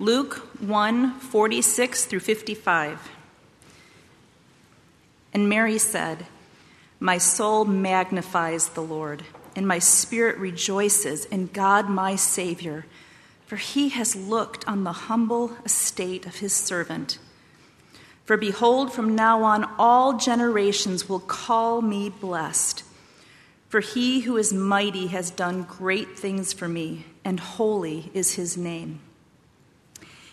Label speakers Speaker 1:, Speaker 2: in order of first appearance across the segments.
Speaker 1: Luke 1 46 through 55. And Mary said, My soul magnifies the Lord, and my spirit rejoices in God my Savior, for he has looked on the humble estate of his servant. For behold, from now on all generations will call me blessed. For he who is mighty has done great things for me, and holy is his name.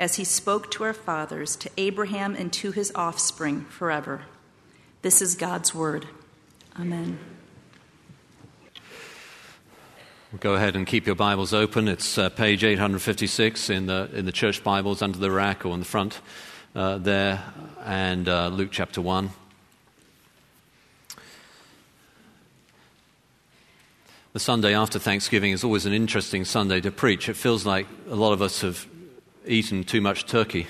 Speaker 1: as he spoke to our fathers, to Abraham, and to his offspring forever. This is God's word. Amen.
Speaker 2: Go ahead and keep your Bibles open. It's uh, page 856 in the, in the church Bibles under the rack or in the front uh, there, and uh, Luke chapter 1. The Sunday after Thanksgiving is always an interesting Sunday to preach. It feels like a lot of us have eaten too much turkey.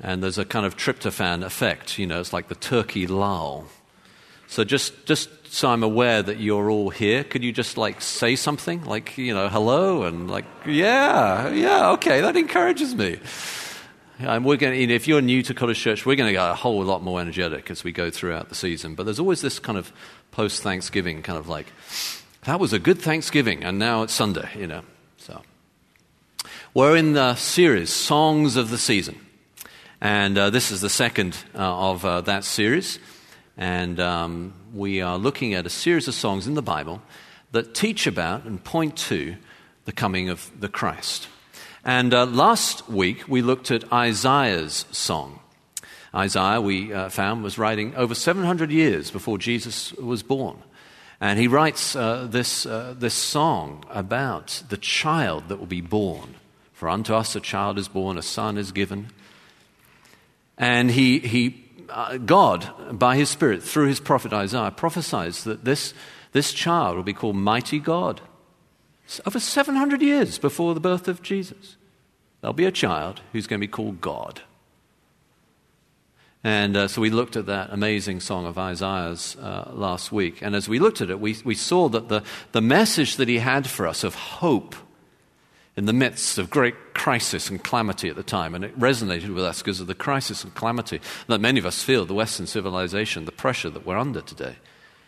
Speaker 2: And there's a kind of tryptophan effect, you know, it's like the turkey lull. So just, just so I'm aware that you're all here, could you just like say something? Like, you know, hello and like, yeah, yeah, okay, that encourages me. And we're going to, if you're new to College Church, we're going to get a whole lot more energetic as we go throughout the season. But there's always this kind of post Thanksgiving kind of like, that was a good Thanksgiving, and now it's Sunday, you know. We're in the series, Songs of the Season. And uh, this is the second uh, of uh, that series. And um, we are looking at a series of songs in the Bible that teach about and point to the coming of the Christ. And uh, last week we looked at Isaiah's song. Isaiah, we uh, found, was writing over 700 years before Jesus was born. And he writes uh, this, this song about the child that will be born. For unto us a child is born, a son is given. And he, he uh, God, by his Spirit, through his prophet Isaiah, prophesies that this, this child will be called Mighty God. Over 700 years before the birth of Jesus, there'll be a child who's going to be called God. And uh, so we looked at that amazing song of Isaiah's uh, last week. And as we looked at it, we, we saw that the, the message that he had for us of hope in the midst of great crisis and calamity at the time. And it resonated with us because of the crisis and calamity that many of us feel, the Western civilization, the pressure that we're under today.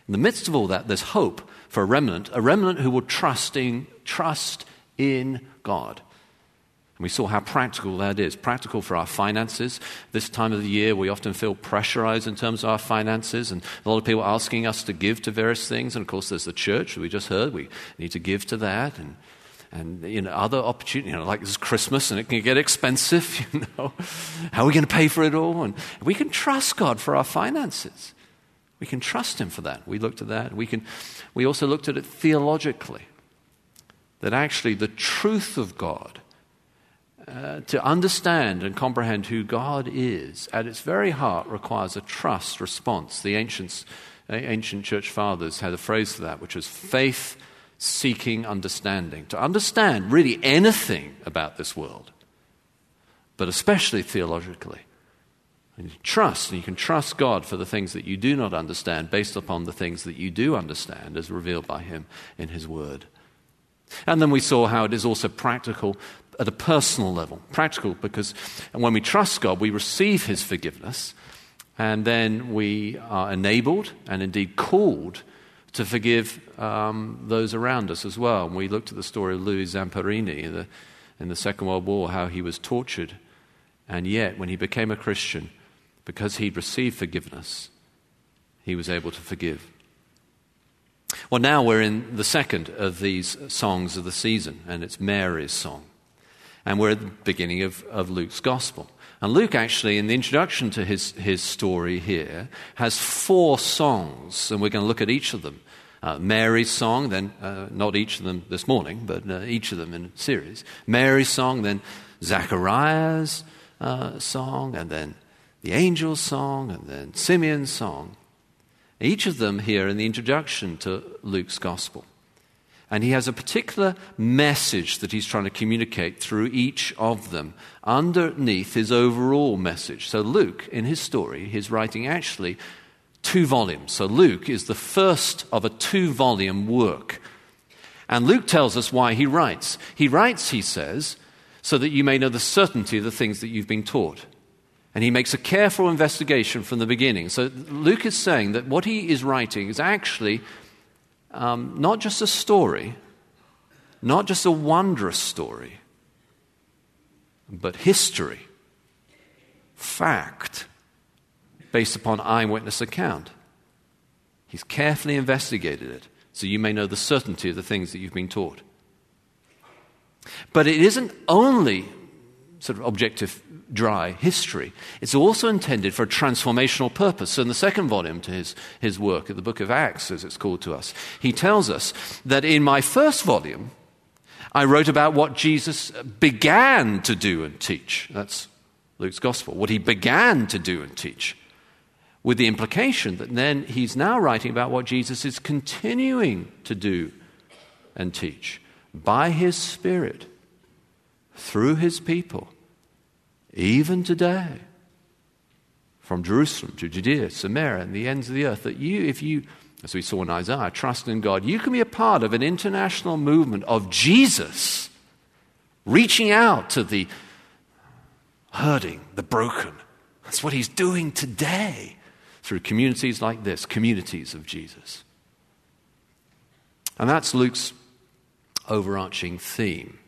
Speaker 2: In the midst of all that, there's hope for a remnant, a remnant who will trust in, trust in God. And we saw how practical that is. Practical for our finances. This time of the year, we often feel pressurized in terms of our finances, and a lot of people asking us to give to various things. And of course, there's the church, that we just heard, we need to give to that. And and you know other opportunities. You know, like this Christmas, and it can get expensive. You know, how are we going to pay for it all? And we can trust God for our finances. We can trust Him for that. We looked at that. We can. We also looked at it theologically. That actually the truth of God, uh, to understand and comprehend who God is at its very heart, requires a trust response. The ancients, ancient church fathers had a phrase for that, which was faith seeking understanding, to understand really anything about this world, but especially theologically. And you trust, and you can trust God for the things that you do not understand based upon the things that you do understand as revealed by Him in His Word. And then we saw how it is also practical at a personal level. Practical because when we trust God, we receive His forgiveness, and then we are enabled and indeed called to forgive um, those around us as well. And we looked at the story of Louis Zamperini in the, in the Second World War, how he was tortured. And yet, when he became a Christian, because he'd received forgiveness, he was able to forgive. Well, now we're in the second of these songs of the season, and it's Mary's song. And we're at the beginning of, of Luke's gospel. And Luke, actually, in the introduction to his, his story here, has four songs, and we're going to look at each of them. Uh, Mary's song, then, uh, not each of them this morning, but uh, each of them in a series. Mary's song, then Zachariah's uh, song, and then the angel's song, and then Simeon's song. Each of them here in the introduction to Luke's gospel. And he has a particular message that he's trying to communicate through each of them underneath his overall message. So, Luke, in his story, he's writing actually two volumes. So, Luke is the first of a two volume work. And Luke tells us why he writes. He writes, he says, so that you may know the certainty of the things that you've been taught. And he makes a careful investigation from the beginning. So Luke is saying that what he is writing is actually um, not just a story, not just a wondrous story, but history, fact, based upon eyewitness account. He's carefully investigated it so you may know the certainty of the things that you've been taught. But it isn't only sort of objective, dry history. It's also intended for a transformational purpose. So, in the second volume to his, his work, the book of Acts, as it's called to us, he tells us that in my first volume, I wrote about what Jesus began to do and teach. That's Luke's gospel, what he began to do and teach. With the implication that then he's now writing about what Jesus is continuing to do and teach by his Spirit through his people, even today, from Jerusalem to Judea, Samaria, and the ends of the earth, that you, if you, as we saw in Isaiah, trust in God, you can be a part of an international movement of Jesus reaching out to the hurting, the broken. That's what he's doing today through communities like this, communities of Jesus. And that's Luke's overarching theme.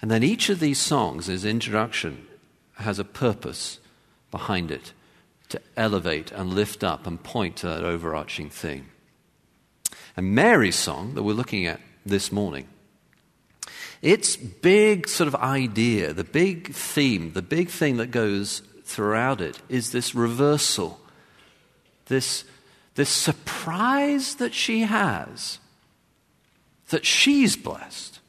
Speaker 2: And then each of these songs, his introduction, has a purpose behind it to elevate and lift up and point to that overarching theme. And Mary's song that we're looking at this morning, its big sort of idea, the big theme, the big thing that goes throughout it is this reversal, this, this surprise that she has that she's blessed.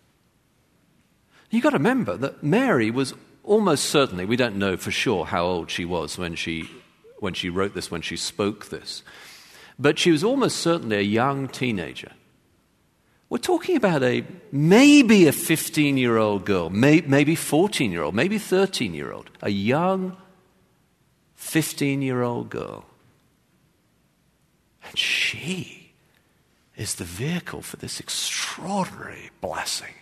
Speaker 2: You've got to remember that Mary was almost certainly, we don't know for sure how old she was when she, when she wrote this, when she spoke this, but she was almost certainly a young teenager. We're talking about a maybe a 15 year old girl, may, maybe 14 year old, maybe 13 year old, a young 15 year old girl. And she is the vehicle for this extraordinary blessing.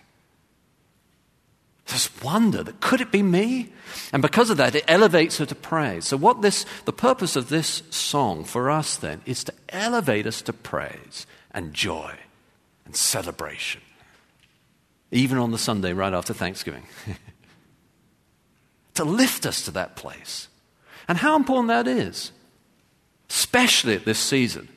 Speaker 2: This wonder that could it be me? And because of that, it elevates her to praise. So, what this, the purpose of this song for us then is to elevate us to praise and joy and celebration, even on the Sunday right after Thanksgiving. to lift us to that place. And how important that is, especially at this season.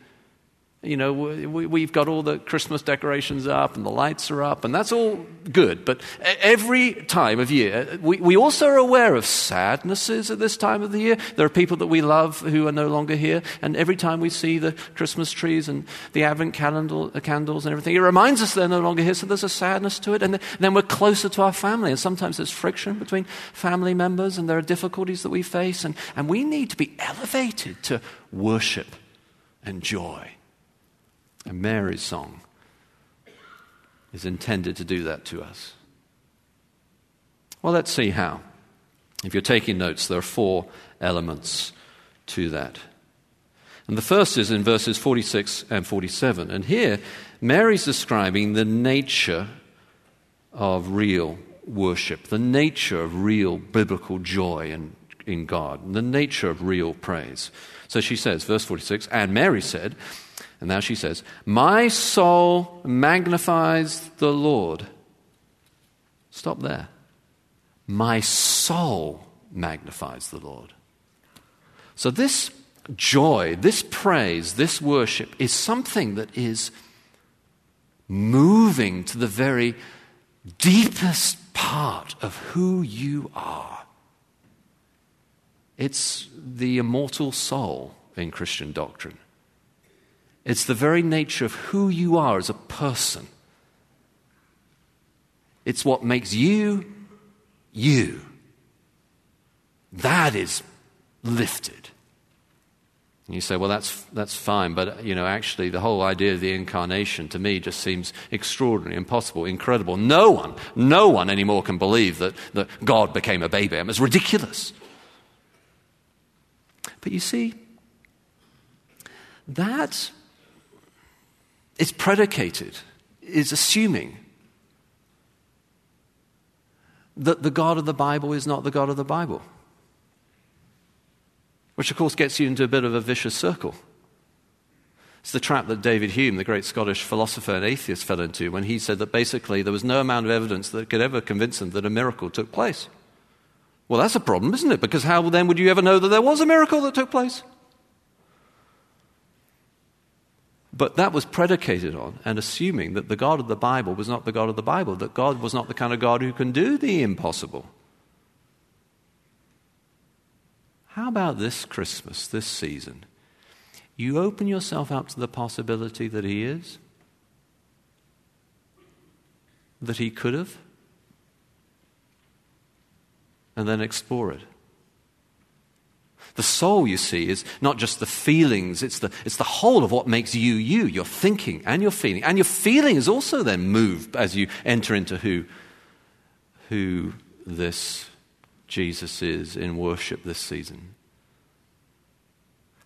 Speaker 2: You know, we, have got all the Christmas decorations up and the lights are up, and that's all good. But every time of year, we, also are aware of sadnesses at this time of the year. There are people that we love who are no longer here, and every time we see the Christmas trees and the Advent candle, uh, candles and everything, it reminds us they're no longer here, so there's a sadness to it. And then we're closer to our family, and sometimes there's friction between family members, and there are difficulties that we face, and we need to be elevated to worship and joy. And Mary's song is intended to do that to us. Well, let's see how. If you're taking notes, there are four elements to that. And the first is in verses 46 and 47. And here, Mary's describing the nature of real worship, the nature of real biblical joy in, in God, and the nature of real praise. So she says, verse 46, and Mary said, and now she says, My soul magnifies the Lord. Stop there. My soul magnifies the Lord. So, this joy, this praise, this worship is something that is moving to the very deepest part of who you are. It's the immortal soul in Christian doctrine. It's the very nature of who you are as a person. It's what makes you you. That is lifted. And you say, well, that's, that's fine, but you know, actually, the whole idea of the incarnation to me just seems extraordinary, impossible, incredible. No one, no one anymore can believe that, that God became a baby. I it's ridiculous. But you see, that is predicated, is assuming that the God of the Bible is not the God of the Bible. Which, of course, gets you into a bit of a vicious circle. It's the trap that David Hume, the great Scottish philosopher and atheist, fell into when he said that basically there was no amount of evidence that could ever convince him that a miracle took place. Well, that's a problem, isn't it? Because how then would you ever know that there was a miracle that took place? But that was predicated on and assuming that the God of the Bible was not the God of the Bible, that God was not the kind of God who can do the impossible. How about this Christmas, this season? You open yourself up to the possibility that He is, that He could have, and then explore it. The soul, you see, is not just the feelings, it's the, it's the whole of what makes you you, your thinking and your feeling. And your feeling is also then moved as you enter into who, who this Jesus is in worship this season.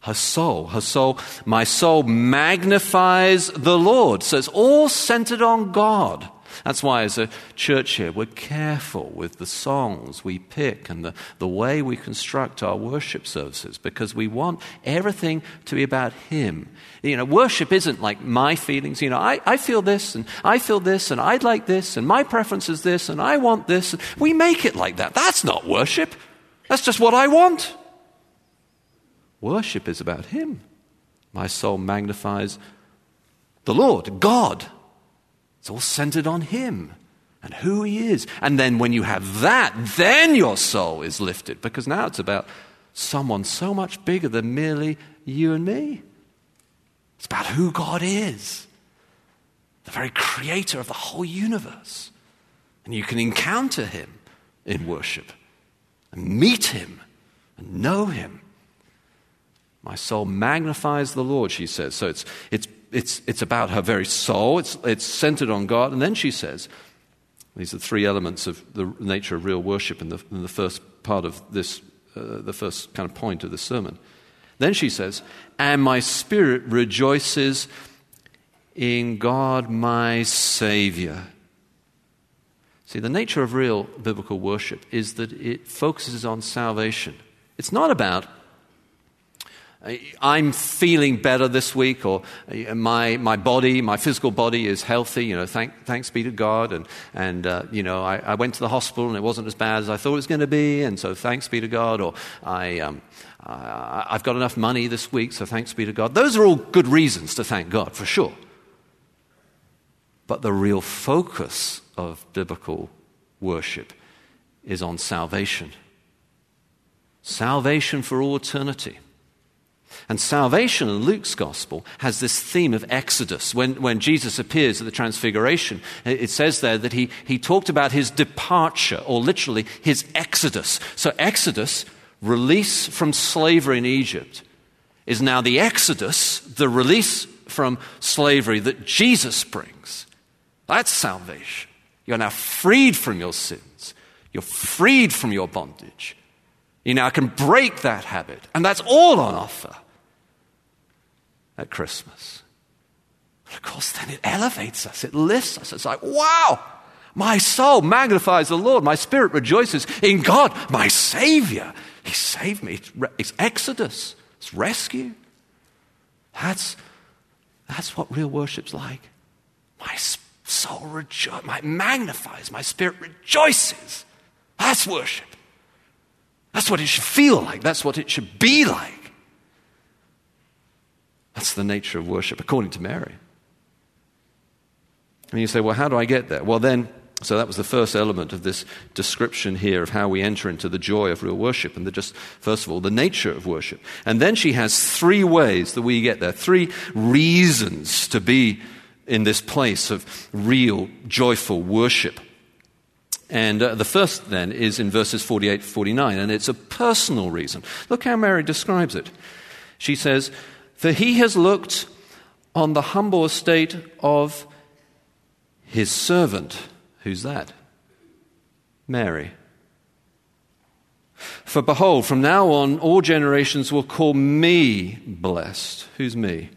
Speaker 2: Her soul, her soul, my soul magnifies the Lord. So it's all centered on God. That's why, as a church here, we're careful with the songs we pick and the, the way we construct our worship services because we want everything to be about Him. You know, worship isn't like my feelings. You know, I, I feel this and I feel this and I'd like this and my preference is this and I want this. We make it like that. That's not worship. That's just what I want. Worship is about Him. My soul magnifies the Lord, God. It's all centered on Him and who He is. And then when you have that, then your soul is lifted because now it's about someone so much bigger than merely you and me. It's about who God is, the very creator of the whole universe. And you can encounter Him in worship and meet Him and know Him. My soul magnifies the Lord, she says. So it's, it's it's, it's about her very soul, it's, it's centered on God. And then she says, these are three elements of the nature of real worship in the, in the first part of this, uh, the first kind of point of the sermon. Then she says, And my spirit rejoices in God my Savior. See, the nature of real biblical worship is that it focuses on salvation. It's not about I'm feeling better this week, or uh, my, my body, my physical body is healthy, you know, thank, thanks be to God. And, and uh, you know, I, I, went to the hospital and it wasn't as bad as I thought it was going to be, and so thanks be to God. Or I, um, I, I've got enough money this week, so thanks be to God. Those are all good reasons to thank God, for sure. But the real focus of biblical worship is on salvation. Salvation for all eternity. And salvation in Luke's gospel has this theme of Exodus. When, when Jesus appears at the Transfiguration, it says there that he, he talked about his departure, or literally his exodus. So, Exodus, release from slavery in Egypt, is now the Exodus, the release from slavery that Jesus brings. That's salvation. You're now freed from your sins, you're freed from your bondage. You now can break that habit, and that's all on offer at Christmas. But of course, then it elevates us, it lifts us. It's like, wow, my soul magnifies the Lord, my spirit rejoices in God, my Savior. He saved me. It's exodus, it's rescue. That's, that's what real worship's like. My soul rejoices, my magnifies, my spirit rejoices. That's worship. That's what it should feel like. That's what it should be like. That's the nature of worship, according to Mary. And you say, well, how do I get there? Well, then, so that was the first element of this description here of how we enter into the joy of real worship and the just, first of all, the nature of worship. And then she has three ways that we get there, three reasons to be in this place of real, joyful worship. And uh, the first then is in verses 48 49, and it's a personal reason. Look how Mary describes it. She says, For he has looked on the humble estate of his servant. Who's that? Mary. For behold, from now on, all generations will call me blessed. Who's me?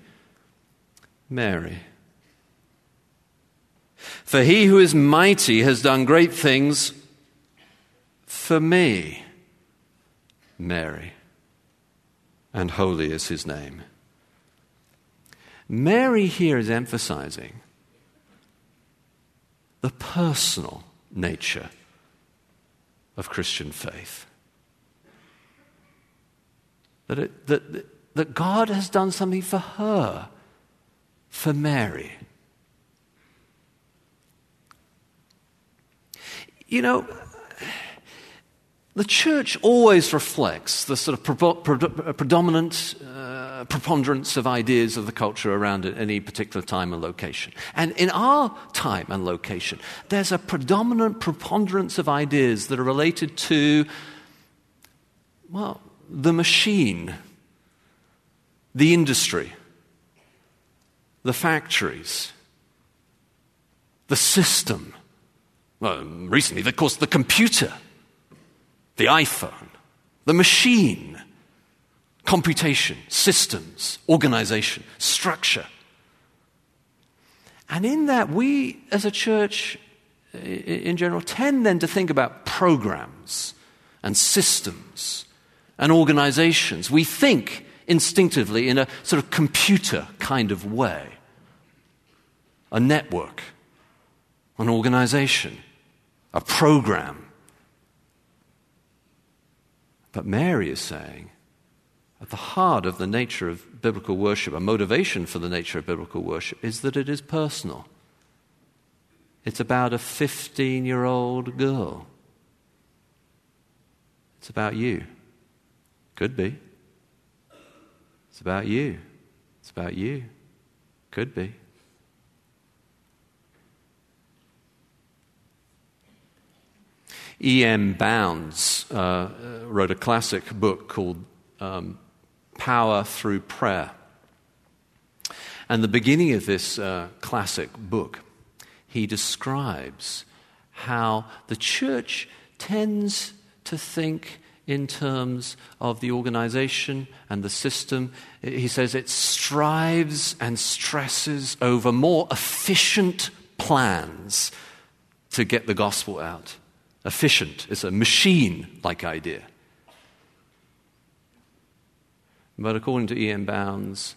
Speaker 2: Mary. For he who is mighty has done great things for me, Mary, and holy is his name. Mary here is emphasizing the personal nature of Christian faith. That, it, that, that God has done something for her, for Mary. You know, the church always reflects the sort of pre- pre- predominant uh, Uh, preponderance of ideas of the culture around any particular time and location. And in our time and location, there's a predominant preponderance of ideas that are related to, well, the machine, the industry, the factories, the system well, recently, of course, the computer, the iPhone, the machine, computation, systems, organization, structure. And in that, we as a church in general tend then to think about programs and systems and organizations. We think instinctively in a sort of computer kind of way, a network, an organization a program. But Mary is saying, at the heart of the nature of biblical worship, a motivation for the nature of biblical worship, is that it is personal. It's about a 15 year old girl. It's about you. Could be. It's about you. It's about you. Could be. E.M. Bounds uh, wrote a classic book called um, Power Through Prayer. And the beginning of this uh, classic book, he describes how the church tends to think in terms of the organization and the system. He says it strives and stresses over more efficient plans to get the gospel out efficient. It's a machine like idea. But according to E.M. Bounds,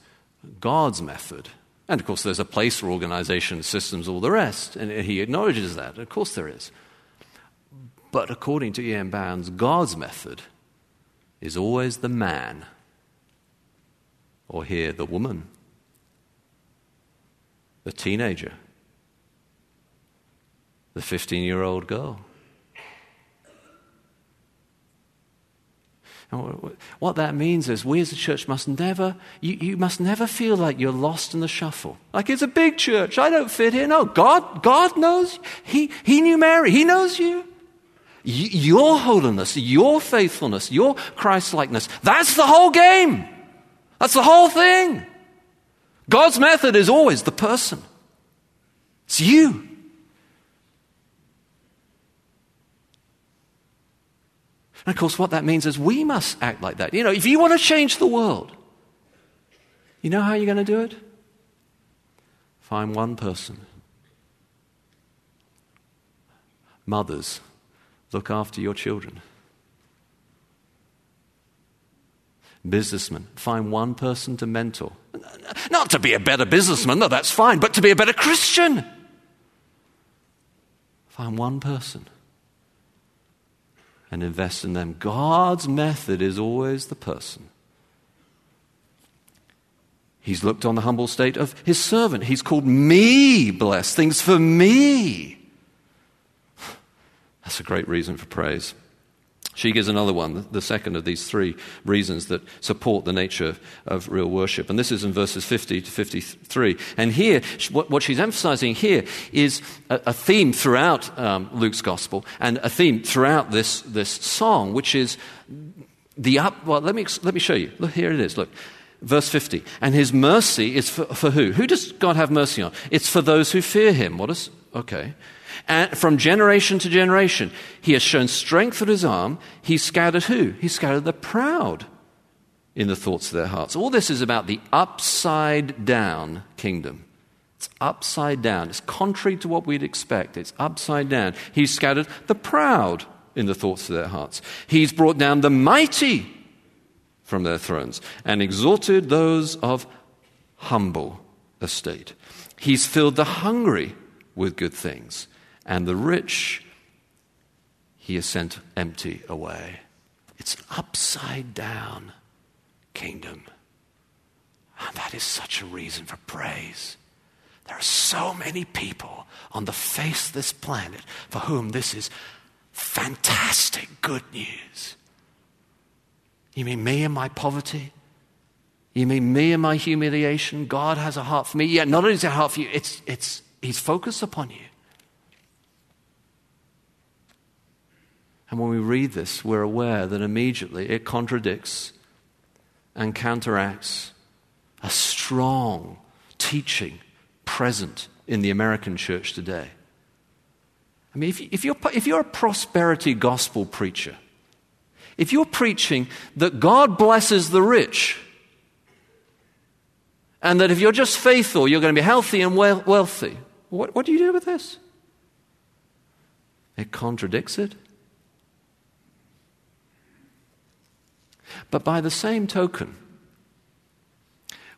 Speaker 2: God's method, and of course there's a place for organization, systems, all the rest, and he acknowledges that. Of course there is. But according to E.M. Bounds, God's method is always the man, or here, the woman, the teenager, the 15 year old girl. What that means is we as a church must never, you, you must never feel like you're lost in the shuffle. Like it's a big church. I don't fit in. Oh, God, God knows. He, he knew Mary. He knows you. Your holiness, your faithfulness, your Christ-likeness, that's the whole game. That's the whole thing. God's method is always the person. It's you. And of course, what that means is we must act like that. You know, if you want to change the world, you know how you're going to do it? Find one person. Mothers, look after your children. Businessmen, find one person to mentor. Not to be a better businessman, no, that's fine, but to be a better Christian. Find one person and invest in them. God's method is always the person. He's looked on the humble state of his servant. He's called me blessed, things for me. That's a great reason for praise. She gives another one, the second of these three reasons that support the nature of real worship. And this is in verses 50 to 53. And here, what she's emphasizing here is a theme throughout um, Luke's gospel and a theme throughout this, this song, which is the up. Well, let me, let me show you. Look, here it is. Look. Verse 50. And his mercy is for, for who? Who does God have mercy on? It's for those who fear him. What is. Okay. And from generation to generation, he has shown strength with his arm. He scattered who? He scattered the proud in the thoughts of their hearts. All this is about the upside down kingdom. It's upside down. It's contrary to what we'd expect. It's upside down. He's scattered the proud in the thoughts of their hearts. He's brought down the mighty from their thrones and exalted those of humble estate. He's filled the hungry with good things and the rich he has sent empty away. It's upside down kingdom. And that is such a reason for praise. There are so many people on the face of this planet for whom this is fantastic good news. You mean me and my poverty? You mean me and my humiliation? God has a heart for me. Yeah, not only is he a heart for you, it's, it's, he's focused upon you. And when we read this, we're aware that immediately it contradicts and counteracts a strong teaching present in the American church today. I mean, if, you're, if you're a prosperity gospel preacher, if you're preaching that God blesses the rich, and that if you're just faithful, you're going to be healthy and wealthy, what, what do you do with this? It contradicts it. But by the same token,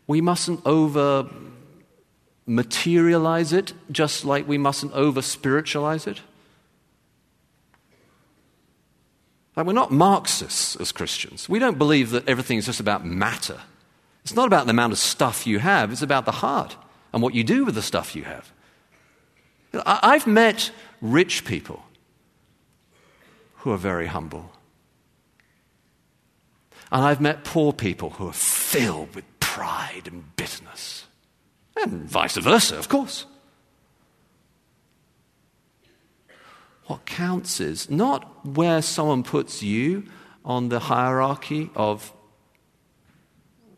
Speaker 2: we mustn't over materialize it just like we mustn't over spiritualize it. Like we're not Marxists as Christians. We don't believe that everything is just about matter. It's not about the amount of stuff you have, it's about the heart and what you do with the stuff you have. I've met rich people who are very humble. And I've met poor people who are filled with pride and bitterness. And vice versa, of course. What counts is not where someone puts you on the hierarchy of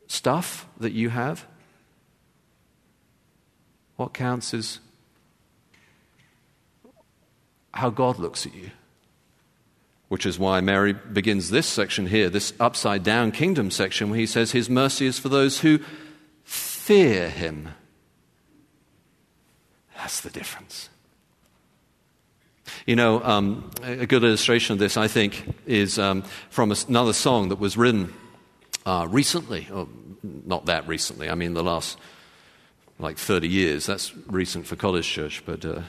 Speaker 2: stuff that you have. What counts is how God looks at you. Which is why Mary begins this section here, this upside down kingdom section, where he says, His mercy is for those who fear him. That's the difference. You know, um, a good illustration of this, I think, is um, from another song that was written uh, recently, or not that recently, I mean the last like 30 years. That's recent for College Church, but. Uh,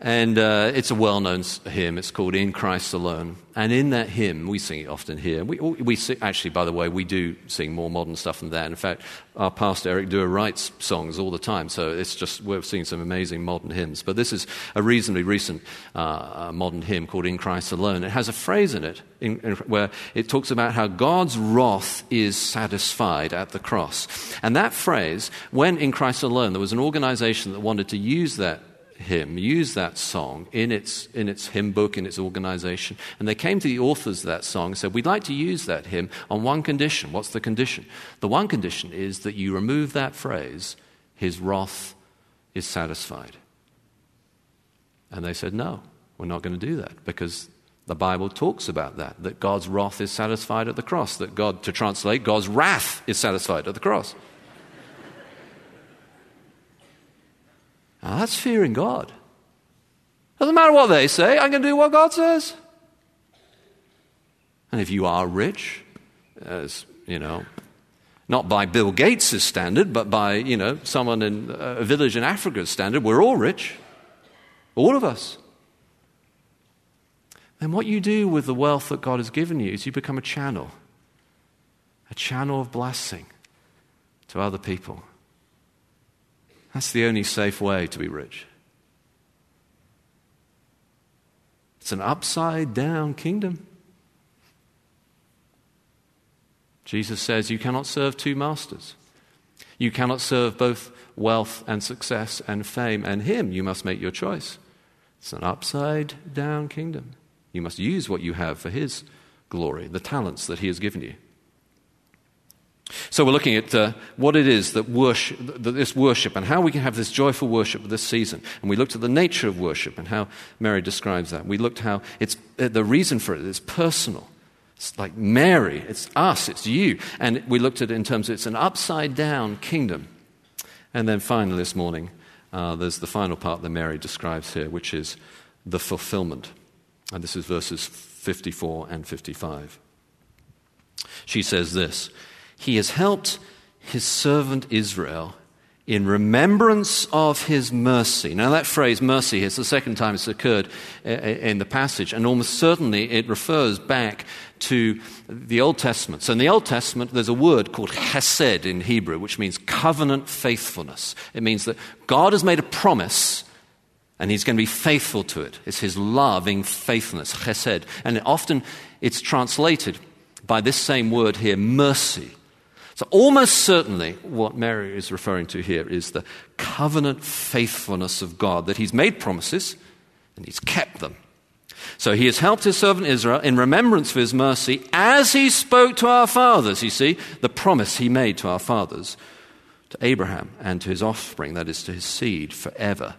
Speaker 2: and uh, it's a well known hymn. It's called In Christ Alone. And in that hymn, we sing it often here. We, we sing, actually, by the way, we do sing more modern stuff than that. In fact, our pastor Eric Dewar writes songs all the time. So it's just, we're singing some amazing modern hymns. But this is a reasonably recent uh, modern hymn called In Christ Alone. It has a phrase in it in, in, where it talks about how God's wrath is satisfied at the cross. And that phrase, when in Christ Alone, there was an organization that wanted to use that hymn, use that song in its, in its hymn book, in its organization. And they came to the authors of that song and said, We'd like to use that hymn on one condition. What's the condition? The one condition is that you remove that phrase, His wrath is satisfied. And they said, No, we're not going to do that because the Bible talks about that, that God's wrath is satisfied at the cross, that God, to translate, God's wrath is satisfied at the cross. Now, that's fearing God. Doesn't matter what they say, I can do what God says. And if you are rich, as you know, not by Bill Gates' standard, but by, you know, someone in a village in Africa's standard, we're all rich. All of us. Then what you do with the wealth that God has given you is you become a channel, a channel of blessing to other people. That's the only safe way to be rich. It's an upside down kingdom. Jesus says you cannot serve two masters. You cannot serve both wealth and success and fame and Him. You must make your choice. It's an upside down kingdom. You must use what you have for His glory, the talents that He has given you. So we're looking at uh, what it is that worship, that this worship, and how we can have this joyful worship this season. And we looked at the nature of worship and how Mary describes that. We looked how it's uh, the reason for it is personal. It's like Mary, it's us, it's you. And we looked at it in terms of it's an upside down kingdom. And then finally this morning, uh, there's the final part that Mary describes here, which is the fulfillment. And this is verses 54 and 55. She says this he has helped his servant Israel in remembrance of his mercy. Now, that phrase, mercy, is the second time it's occurred uh, uh, in the passage, and almost certainly it refers back to the Old Testament. So, in the Old Testament, there's a word called hesed in Hebrew, which means covenant faithfulness. It means that God has made a promise and he's going to be faithful to it. It's his loving faithfulness, chesed. And often it's translated by this same word here, mercy. So, almost certainly, what Mary is referring to here is the covenant faithfulness of God, that He's made promises and He's kept them. So, He has helped His servant Israel in remembrance of His mercy as He spoke to our fathers. You see, the promise He made to our fathers, to Abraham and to his offspring, that is, to his seed forever.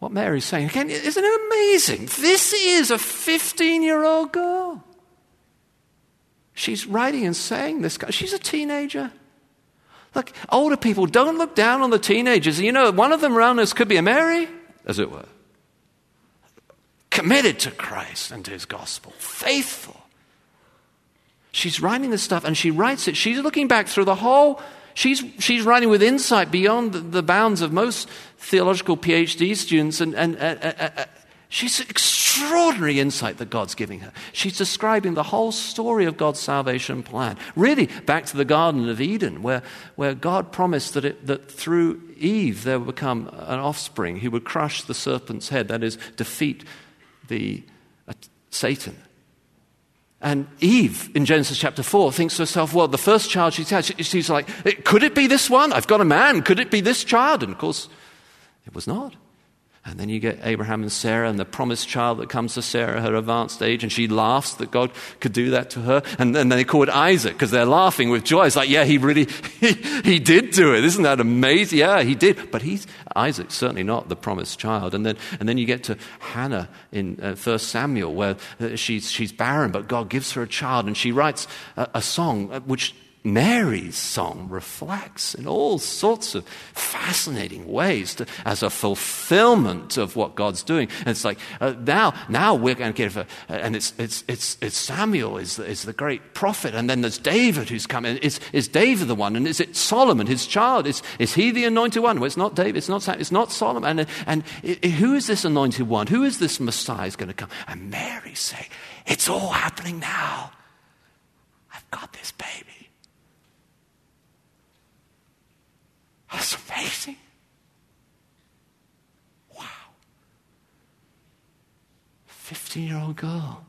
Speaker 2: What Mary's saying, again, isn't it amazing? This is a 15 year old girl. She's writing and saying this. She's a teenager. Look, older people, don't look down on the teenagers. You know, one of them around us could be a Mary, as it were. Committed to Christ and to his gospel, faithful. She's writing this stuff and she writes it. She's looking back through the whole, she's, she's writing with insight beyond the, the bounds of most theological PhD students and, and, uh, She's extraordinary insight that God's giving her. She's describing the whole story of God's salvation plan. Really, back to the Garden of Eden, where, where God promised that, it, that through Eve there would become an offspring who would crush the serpent's head, that is, defeat the, uh, Satan. And Eve, in Genesis chapter 4, thinks to herself, well, the first child she's had, she's like, could it be this one? I've got a man. Could it be this child? And of course, it was not. And then you get Abraham and Sarah and the promised child that comes to Sarah at her advanced age, and she laughs that God could do that to her. And then they call it Isaac because they're laughing with joy. It's like, yeah, he really, he, he did do it. Isn't that amazing? Yeah, he did. But he's, Isaac's certainly not the promised child. And then, and then you get to Hannah in uh, 1 Samuel where uh, she's, she's barren, but God gives her a child, and she writes a, a song uh, which Mary's song reflects in all sorts of fascinating ways to, as a fulfillment of what God's doing. And it's like uh, now, now we're going to get, a, and it's, it's, it's, it's Samuel is the, is the great prophet, and then there's David who's coming. Is, is David the one? And is it Solomon, his child? Is, is he the anointed one? Well, it's not David, it's not, it's not Solomon. And, and it, it, who is this anointed one? Who is this Messiah is going to come? And Mary say, it's all happening now. I've got this baby. That's amazing. Wow. 15 year old girl.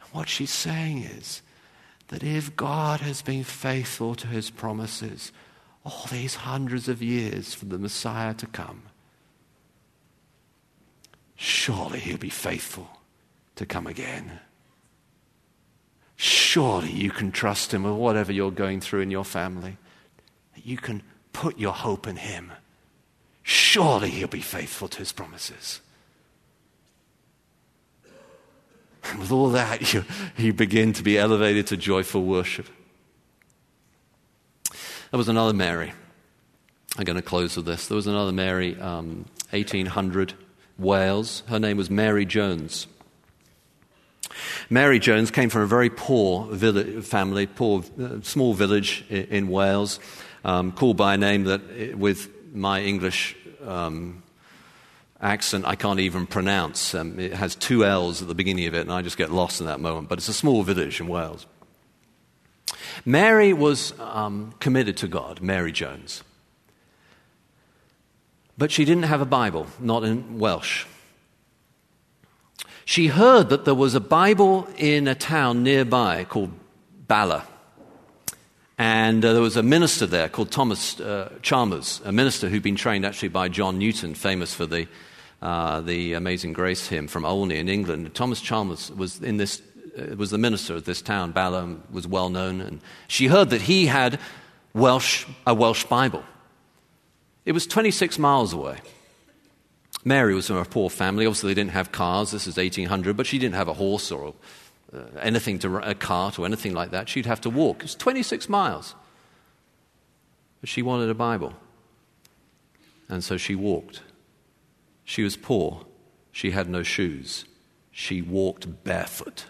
Speaker 2: And what she's saying is that if God has been faithful to his promises all these hundreds of years for the Messiah to come, surely he'll be faithful to come again. Surely you can trust him with whatever you're going through in your family you can put your hope in Him. Surely He'll be faithful to His promises. And with all that, you, you begin to be elevated to joyful worship. There was another Mary. I'm going to close with this. There was another Mary, um, 1800, Wales. Her name was Mary Jones. Mary Jones came from a very poor village, family, poor, uh, small village in, in Wales um, called by a name that, with my English um, accent, I can't even pronounce. Um, it has two L's at the beginning of it, and I just get lost in that moment. But it's a small village in Wales. Mary was um, committed to God, Mary Jones. But she didn't have a Bible, not in Welsh. She heard that there was a Bible in a town nearby called Bala. And uh, there was a minister there called Thomas uh, Chalmers, a minister who'd been trained actually by John Newton, famous for the, uh, the Amazing Grace hymn from Olney in England. Thomas Chalmers was, in this, uh, was the minister of this town, Bala, was well known. And she heard that he had Welsh, a Welsh Bible. It was 26 miles away. Mary was from a poor family. Obviously, they didn't have cars. This is 1800, but she didn't have a horse or uh, anything to a cart or anything like that. She'd have to walk. It's 26 miles. But she wanted a Bible. And so she walked. She was poor. She had no shoes. She walked barefoot.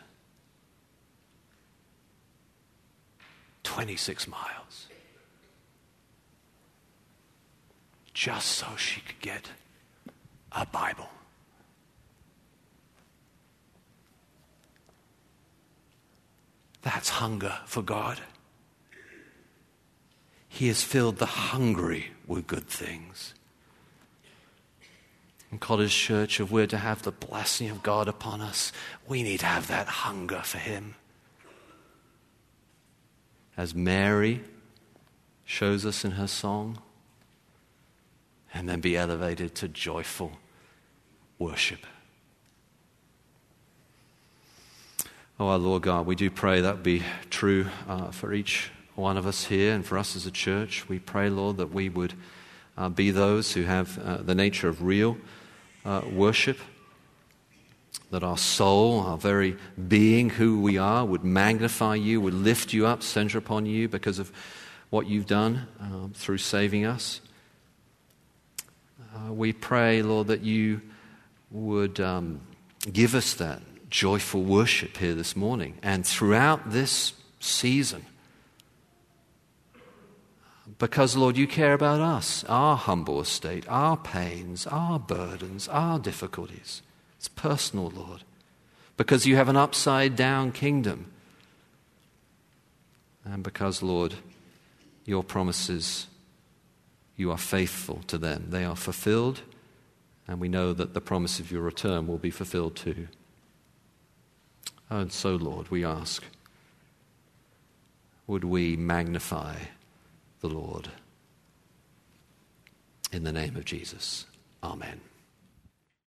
Speaker 2: 26 miles. Just so she could get a Bible. That's hunger for God. He has filled the hungry with good things. In Cottage Church, if we're to have the blessing of God upon us, we need to have that hunger for Him. As Mary shows us in her song, and then be elevated to joyful worship. Oh, our Lord God, we do pray that be true uh, for each one of us here and for us as a church. We pray, Lord, that we would uh, be those who have uh, the nature of real uh, worship, that our soul, our very being, who we are, would magnify you, would lift you up, center upon you because of what you've done um, through saving us. Uh, we pray, Lord, that you would um, give us that joyful worship here this morning and throughout this season. Because, Lord, you care about us, our humble estate, our pains, our burdens, our difficulties. It's personal, Lord. Because you have an upside down kingdom. And because, Lord, your promises, you are faithful to them. They are fulfilled, and we know that the promise of your return will be fulfilled too. And so, Lord, we ask, would we magnify the Lord? In the name of Jesus. Amen.